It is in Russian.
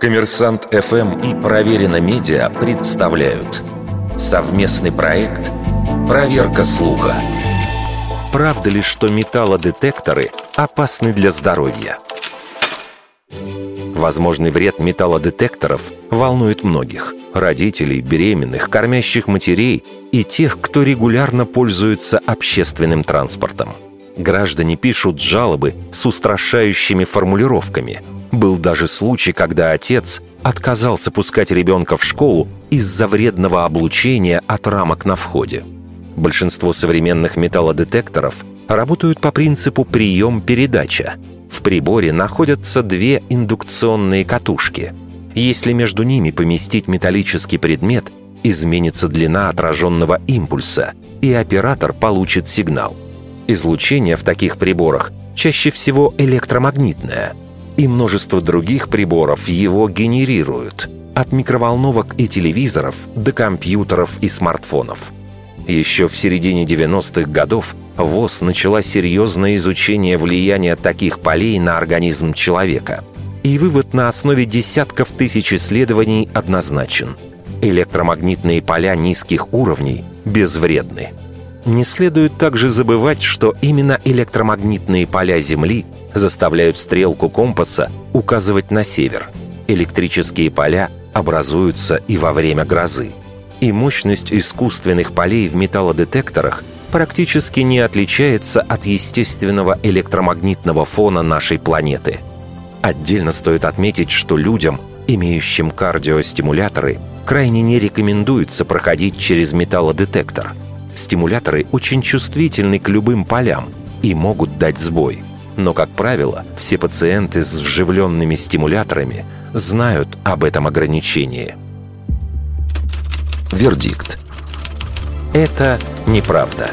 Коммерсант ФМ и Проверено Медиа представляют совместный проект «Проверка слуха». Правда ли, что металлодетекторы опасны для здоровья? Возможный вред металлодетекторов волнует многих – родителей, беременных, кормящих матерей и тех, кто регулярно пользуется общественным транспортом. Граждане пишут жалобы с устрашающими формулировками – был даже случай, когда отец отказался пускать ребенка в школу из-за вредного облучения от рамок на входе. Большинство современных металлодетекторов работают по принципу «прием-передача». В приборе находятся две индукционные катушки. Если между ними поместить металлический предмет, изменится длина отраженного импульса, и оператор получит сигнал. Излучение в таких приборах чаще всего электромагнитное – и множество других приборов его генерируют, от микроволновок и телевизоров до компьютеров и смартфонов. Еще в середине 90-х годов ВОЗ начала серьезное изучение влияния таких полей на организм человека. И вывод на основе десятков тысяч исследований однозначен. Электромагнитные поля низких уровней безвредны. Не следует также забывать, что именно электромагнитные поля Земли заставляют стрелку компаса указывать на север. Электрические поля образуются и во время грозы. И мощность искусственных полей в металлодетекторах практически не отличается от естественного электромагнитного фона нашей планеты. Отдельно стоит отметить, что людям, имеющим кардиостимуляторы, крайне не рекомендуется проходить через металлодетектор. Стимуляторы очень чувствительны к любым полям и могут дать сбой – но, как правило, все пациенты с вживленными стимуляторами знают об этом ограничении. Вердикт. Это неправда.